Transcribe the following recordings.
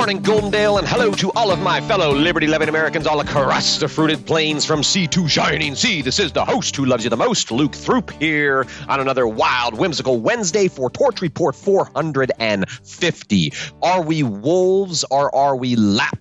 morning, Goldendale, and hello to all of my fellow liberty loving Americans all across the fruited plains from sea to shining sea. This is the host who loves you the most, Luke Throop, here on another wild, whimsical Wednesday for Torch Report 450. Are we wolves or are we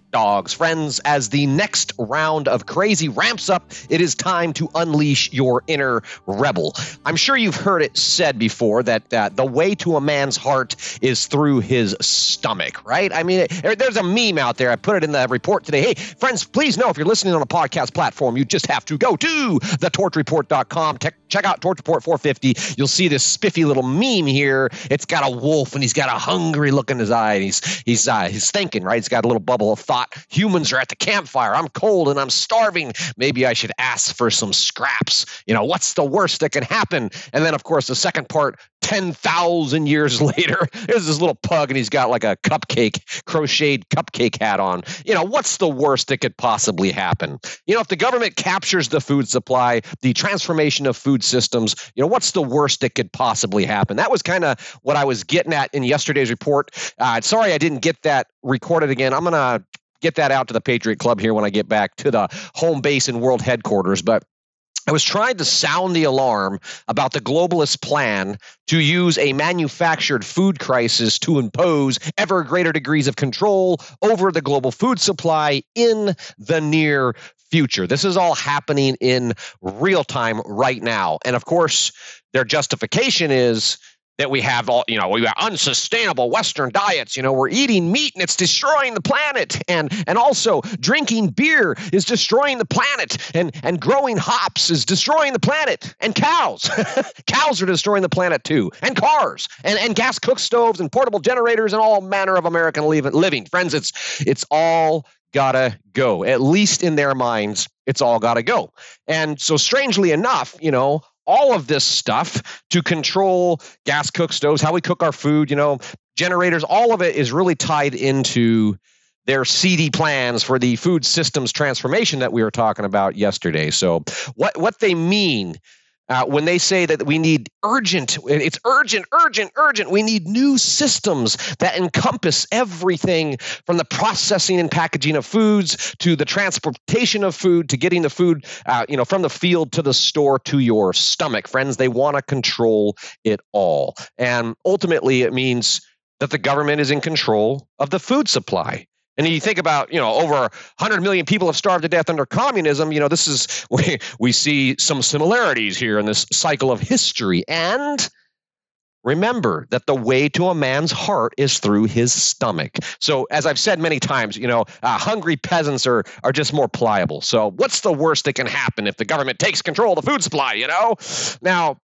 lapdogs? Friends, as the next round of crazy ramps up, it is time to unleash your inner rebel. I'm sure you've heard it said before that uh, the way to a man's heart is through his stomach, right? I mean, there's a meme out there. I put it in the report today. Hey, friends, please know if you're listening on a podcast platform, you just have to go to thetorchreport.com. check out Torch Report 450. You'll see this spiffy little meme here. It's got a wolf and he's got a hungry look in his eye. And he's he's uh, he's thinking, right? He's got a little bubble of thought. Humans are at the campfire. I'm cold and I'm starving. Maybe I should ask for some scraps. You know, what's the worst that can happen? And then, of course, the second part 10,000 years later, there's this little pug and he's got like a cupcake, crocheted cupcake hat on. You know, what's the worst that could possibly happen? You know, if the government captures the food supply, the transformation of food systems, you know, what's the worst that could possibly happen? That was kind of what I was getting at in yesterday's report. Uh, sorry I didn't get that recorded again. I'm to get that out to the Patriot Club here when I get back to the home base and world headquarters. But I was trying to sound the alarm about the globalist plan to use a manufactured food crisis to impose ever greater degrees of control over the global food supply in the near future. This is all happening in real time right now. And of course, their justification is that we have all, you know, we have unsustainable Western diets. You know, we're eating meat and it's destroying the planet. And and also drinking beer is destroying the planet. And and growing hops is destroying the planet. And cows. cows are destroying the planet too. And cars and, and gas cook stoves and portable generators and all manner of American living. Friends, it's it's all gotta go. At least in their minds, it's all gotta go. And so strangely enough, you know, all of this stuff to control gas cook stoves, how we cook our food, you know, generators, all of it is really tied into their seedy plans for the food systems transformation that we were talking about yesterday. So what what they mean uh, when they say that we need urgent, it's urgent, urgent, urgent. We need new systems that encompass everything from the processing and packaging of foods to the transportation of food to getting the food, uh, you know, from the field to the store to your stomach. Friends, they want to control it all, and ultimately, it means that the government is in control of the food supply. And you think about, you know, over 100 million people have starved to death under communism. You know, this is, we, we see some similarities here in this cycle of history. And remember that the way to a man's heart is through his stomach. So, as I've said many times, you know, uh, hungry peasants are, are just more pliable. So, what's the worst that can happen if the government takes control of the food supply, you know? Now,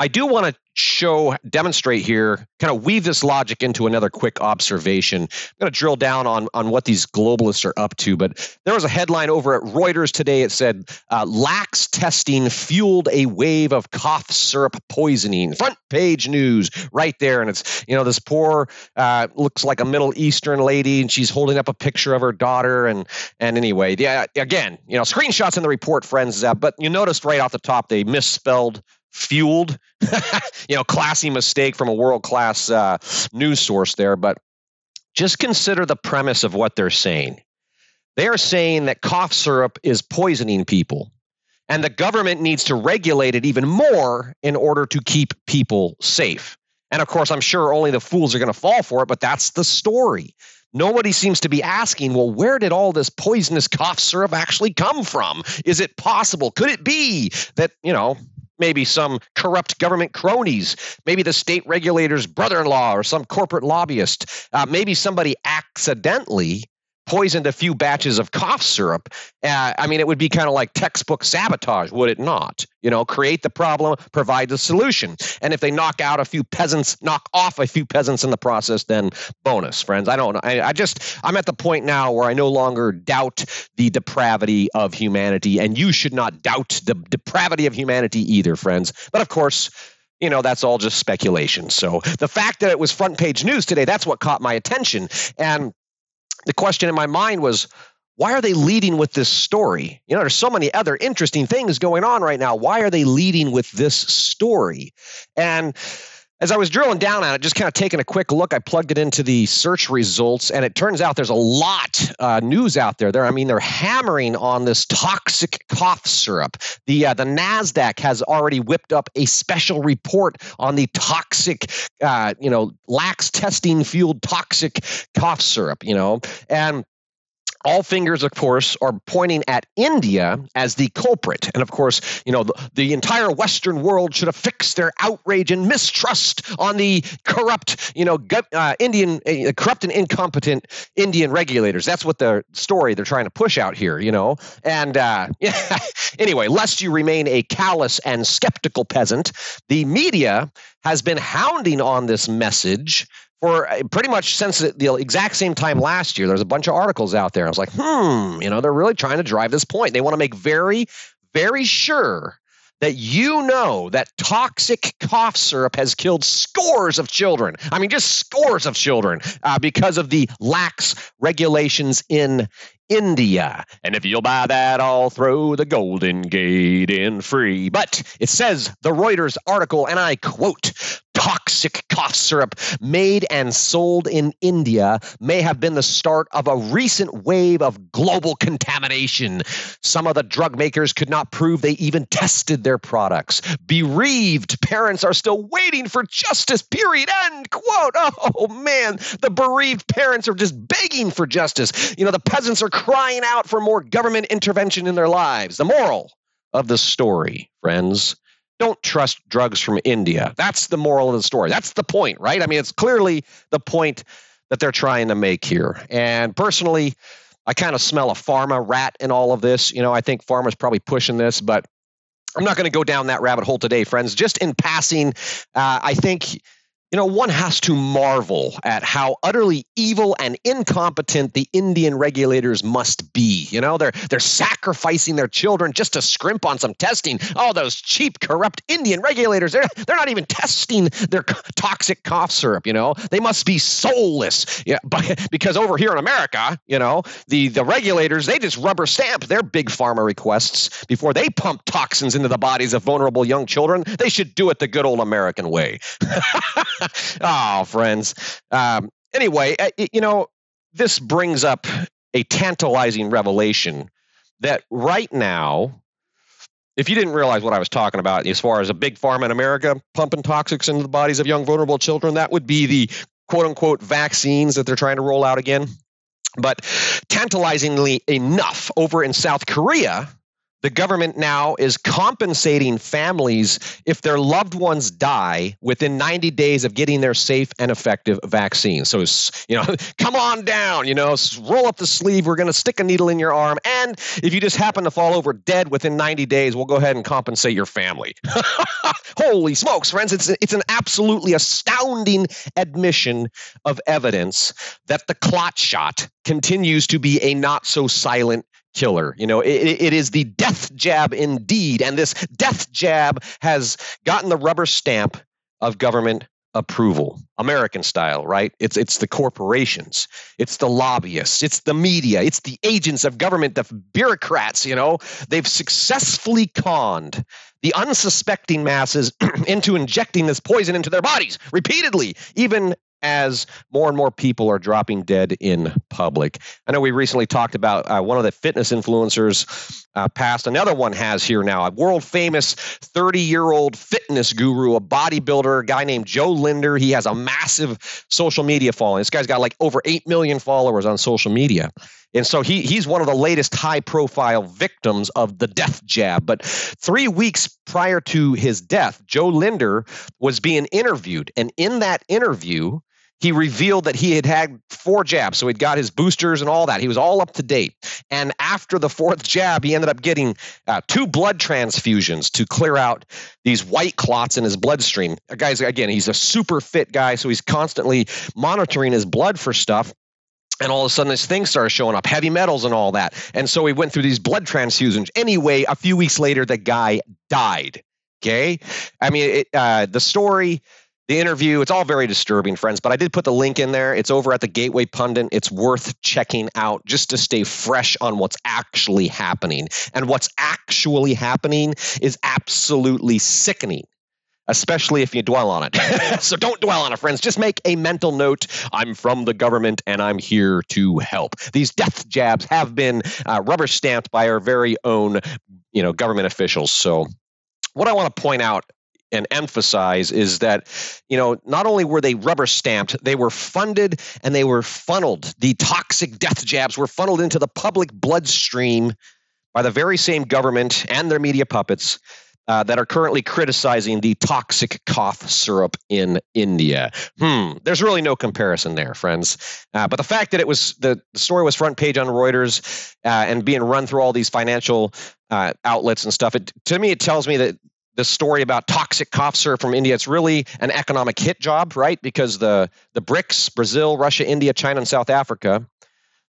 I do want to show, demonstrate here, kind of weave this logic into another quick observation. I'm going to drill down on, on what these globalists are up to. But there was a headline over at Reuters today. It said, uh, lax testing fueled a wave of cough syrup poisoning. Front page news right there. And it's, you know, this poor, uh, looks like a Middle Eastern lady, and she's holding up a picture of her daughter. And, and anyway, yeah, again, you know, screenshots in the report, friends. Uh, but you noticed right off the top, they misspelled fueled, you know, classy mistake from a world class uh, news source there. But just consider the premise of what they're saying. They are saying that cough syrup is poisoning people, and the government needs to regulate it even more in order to keep people safe. And of course, I'm sure only the fools are going to fall for it, but that's the story. Nobody seems to be asking, well, where did all this poisonous cough syrup actually come from? Is it possible? Could it be that, you know, maybe some corrupt government cronies, maybe the state regulator's brother in law or some corporate lobbyist, uh, maybe somebody accidentally poisoned a few batches of cough syrup. Uh, I mean, it would be kind of like textbook sabotage, would it not? You know, create the problem, provide the solution. And if they knock out a few peasants, knock off a few peasants in the process, then bonus, friends. I don't know. I, I just, I'm at the point now where I no longer doubt the depravity of humanity. And you should not doubt the depravity of humanity either, friends. But of course, you know that's all just speculation so the fact that it was front page news today that's what caught my attention and the question in my mind was why are they leading with this story? You know, there's so many other interesting things going on right now. Why are they leading with this story? And as I was drilling down on it, just kind of taking a quick look, I plugged it into the search results, and it turns out there's a lot uh, news out there. There, I mean, they're hammering on this toxic cough syrup. The uh, the Nasdaq has already whipped up a special report on the toxic, uh, you know, lax testing fueled toxic cough syrup. You know, and all fingers, of course, are pointing at India as the culprit. And of course, you know, the, the, entire Western world should have fixed their outrage and mistrust on the corrupt, you know, uh, Indian, uh, corrupt and incompetent Indian regulators. That's what the story they're trying to push out here, you know. And uh, yeah, anyway, lest you remain a callous and skeptical peasant, the media has been hounding on this message for uh, pretty much since the exact same time last year. There's a bunch of articles out there. I was like, hmm, you know, they're really trying to drive this point. They want to make very, very sure that you know that toxic cough syrup has killed scores of children. I mean, just scores of children uh, because of the lax regulations in India. And if you'll buy that, I'll throw the Golden Gate in free. But it says the Reuters article, and I quote toxic cough syrup made and sold in India may have been the start of a recent wave of global contamination. Some of the drug makers could not prove they even tested their products. Bereaved parents are still waiting for justice, period. End quote. Oh man, the bereaved parents are just begging for justice. You know, the peasants are crying out for more government intervention in their lives. The moral of the story, friends don't trust drugs from India. That's the moral of the story. That's the point, right? I mean, it's clearly the point that they're trying to make here. And personally, I kind of smell a pharma rat in all of this. You know, I think pharma's probably pushing this, but I'm not going to go down that rabbit hole today, friends. Just in passing, uh, I think you know, one has to marvel at how utterly evil and incompetent the Indian regulators must be. You know, they're they're sacrificing their children just to scrimp on some testing. Oh, those cheap, corrupt Indian regulators, they're they're not even testing their toxic cough syrup, you know. They must be soulless. Yeah, but because over here in America, you know, the the regulators, they just rubber stamp their big pharma requests before they pump toxins into the bodies of vulnerable young children. They should do it the good old American way. oh, friends. Um, anyway, uh, you know, this brings up a tantalizing revelation that right now, if you didn't realize what I was talking about as far as a big farm in America pumping toxics into the bodies of young, vulnerable children, that would be the quote unquote vaccines that they're trying to roll out again. But tantalizingly enough, over in South Korea, the government now is compensating families if their loved ones die within 90 days of getting their safe and effective vaccine. So, you know, come on down, you know, roll up the sleeve. We're going to stick a needle in your arm. And if you just happen to fall over dead within 90 days, we'll go ahead and compensate your family. Holy smokes, friends. It's, it's an absolutely astounding admission of evidence that the clot shot continues to be a not so silent killer. You know, it, it is the death jab indeed. And this death jab has gotten the rubber stamp of government approval american style right? It's it's the corporations. It's the lobbyists. It's the media. It's the agents of government the bureaucrats you know? They've successfully conned the unsuspecting masses into injecting this poison into their bodies repeatedly even as more and more people are dropping dead in public. I know we recently talked about uh, one of the fitness influencers uh, passed. Another one has here now a world famous 30 year old fitness guru, a bodybuilder, a guy named Jo Lindner. He has a massive social media following. This guy's got like over 8 million followers on social media. And so he he's one of the latest high profile victims of the death jab. But three weeks prior to his death, Jo Lindner was being interviewed. And in that interview, he revealed that he had had four jabs. So he'd got his boosters and all that. He was all up to date. And after the fourth jab, he ended up getting uh, two blood transfusions to clear out these white clots in his bloodstream. A guy's, again, he's a super fit guy. So he's constantly monitoring his blood for stuff and all of a sudden this thing started showing up heavy metals and all that and so he went through these blood transfusions anyway a few weeks later the guy died okay i mean it, uh, the story the interview it's all very disturbing friends but i did put the link in there it's over at the gateway pundit it's worth checking out just to stay fresh on what's actually happening and what's actually happening is absolutely sickening especially if you dwell on it. so don't dwell on it, friends. Just make a mental note. I'm from the government and I'm here to help. These death jabs have been uh, rubber stamped by our very own, you know, government officials. So what I want to point out and emphasize is that you know not only were they rubber stamped they were funded and they were funneled the toxic death jabs were funneled into the public bloodstream by the very same government and their media puppets uh, that are currently criticizing the toxic cough syrup in India. Hmm, there's really no comparison there, friends. Uh, but the fact that it was the, the story was front page on Reuters uh, and being run through all these financial uh, outlets and stuff, it, to me, it tells me that the story about toxic cough syrup from India. It's really an economic hit job, right? Because the the BRICS, Brazil, Russia, India, China, and South Africa,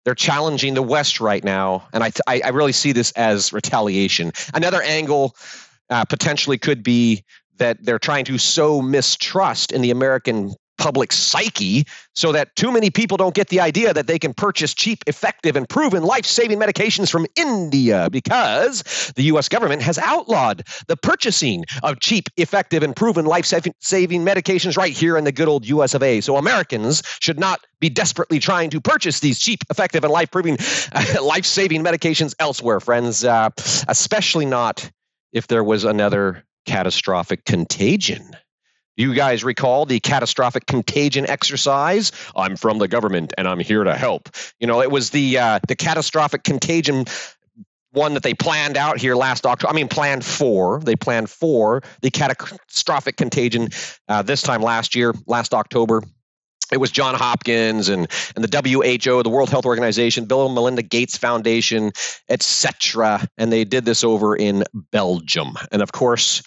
they're challenging the West right now, and I I, I really see this as retaliation. Another angle uh, potentially could be that they're trying to sow mistrust in the American public psyche so that too many people don't get the idea that they can purchase cheap, effective, and proven life saving medications from India because the US government has outlawed the purchasing of cheap, effective, and proven life saving medications right here in the good old US of A. So Americans should not be desperately trying to purchase these cheap, effective, and life proving, life saving medications elsewhere, friends, uh, especially not if there was another catastrophic contagion. You guys recall the catastrophic contagion exercise? I'm from the government and I'm here to help. You know, it was the uh, the catastrophic contagion one that they planned out here last October. I mean, planned for. They planned for the catastrophic contagion uh, this time last year, last October. It was John Hopkins and, and the WHO, the World Health Organization, Bill and Melinda Gates Foundation, etc. And they did this over in Belgium. And of course,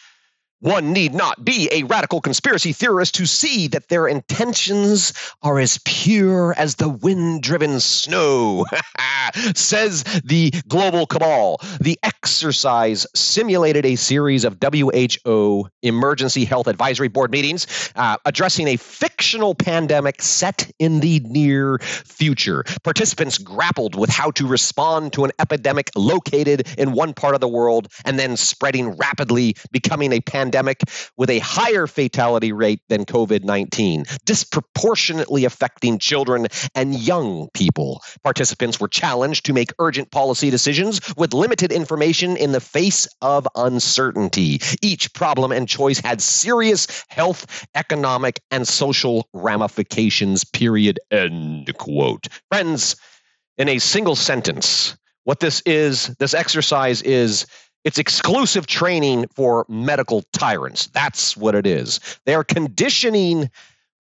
one need not be a radical conspiracy theorist to see that their intentions are as pure as the wind driven snow, says the global cabal. The exercise simulated a series of WHO emergency health advisory board meetings uh, addressing a fictional pandemic set in the near future. Participants grappled with how to respond to an epidemic located in one part of the world and then spreading rapidly, becoming a pandemic pandemic with a higher fatality rate than COVID 19, disproportionately affecting children and young people. Participants were challenged to make urgent policy decisions with limited information in the face of uncertainty. Each problem and choice had serious health, economic, and social ramifications, period. End quote. Friends, in a single sentence, what this is, this exercise is it's exclusive training for medical tyrants. That's what it is. They are conditioning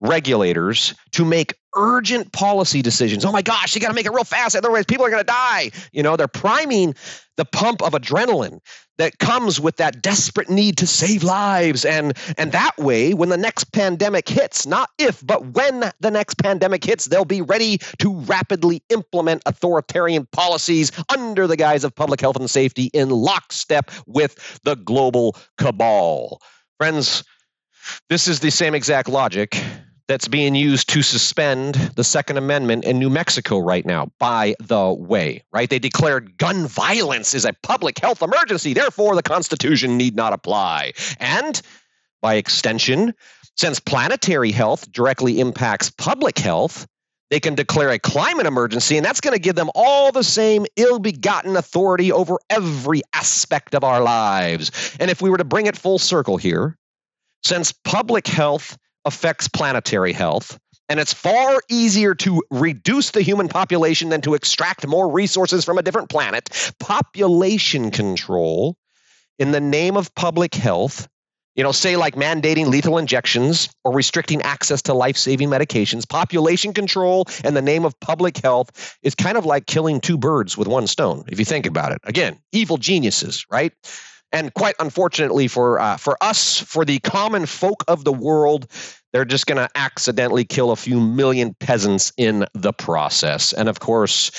regulators to make urgent policy decisions. Oh my gosh, you got to make it real fast, otherwise people are going to die. You know, they're priming the pump of adrenaline that comes with that desperate need to save lives and and that way when the next pandemic hits, not if, but when the next pandemic hits, they'll be ready to rapidly implement authoritarian policies under the guise of public health and safety in lockstep with the global cabal. Friends, this is the same exact logic that's being used to suspend the Second Amendment in New Mexico right now, by the way, right? They declared gun violence is a public health emergency. Therefore, the Constitution need not apply. And by extension, since planetary health directly impacts public health, they can declare a climate emergency, and that's going to give them all the same ill begotten authority over every aspect of our lives. And if we were to bring it full circle here, since public health affects planetary health. And it's far easier to reduce the human population than to extract more resources from a different planet. Population control in the name of public health, you know, say like mandating lethal injections or restricting access to life saving medications, population control in the name of public health is kind of like killing two birds with one stone, if you think about it. Again, evil geniuses, right? And quite unfortunately for uh, for us, for the common folk of the world, they're just going to accidentally kill a few million peasants in the process. And of course,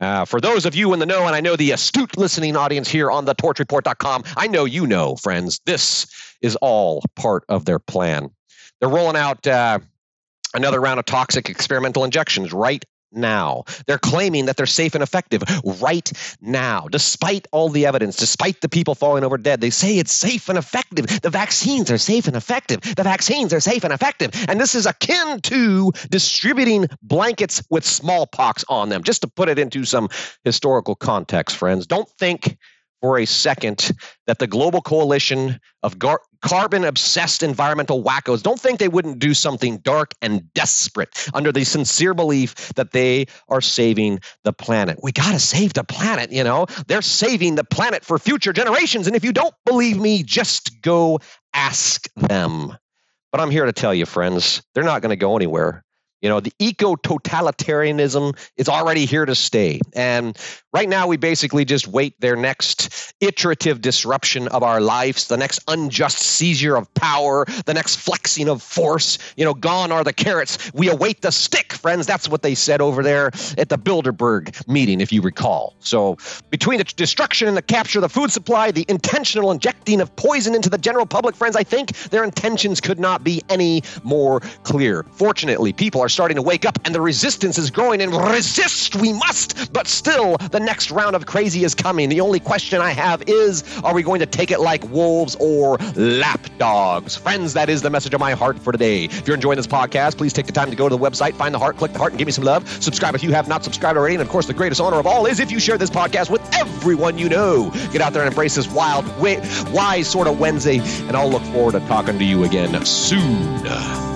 uh, for those of you in the know, and I know the astute listening audience here on the torchreport.com, I know you know, friends, this is all part of their plan. They're rolling out uh, another round of toxic experimental injections right now. They're claiming that they're safe and effective right now. Despite all the evidence, despite the people falling over dead, they say it's safe and effective. The vaccines are safe and effective. The vaccines are safe and effective. And this is akin to distributing blankets with smallpox on them. Just to put it into some historical context, friends, don't think for a second that the global coalition of gar- carbon obsessed environmental wackos don't think they wouldn't do something dark and desperate under the sincere belief that they are saving the planet. We got to save the planet, you know? They're saving the planet for future generations. And if you don't believe me, just go ask them. But I'm here to tell you, friends, they're not going to go anywhere. You know, the eco totalitarianism is already here to stay. And right now, we basically just wait their next iterative disruption of our lives, the next unjust seizure of power, the next flexing of force. You know, gone are the carrots. We await the stick, friends. That's what they said over there at the Bilderberg meeting, if you recall. So, between the destruction and the capture of the food supply, the intentional injecting of poison into the general public, friends, I think their intentions could not be any more clear. Fortunately, people are are starting to wake up and the resistance is growing and resist we must but still the next round of crazy is coming. The only question i have is are we going to take it like wolves or lapdogs? Friends that is the message of my heart for today. If you're enjoying this podcast please take the time to go to the website find the heart click the heart and give me some love. Subscribe if you have not subscribed already and of course the greatest honor of all is if you share this podcast with everyone you know. Get out there and embrace this wild wise sort of wednesday and i'll look forward to talking to you again soon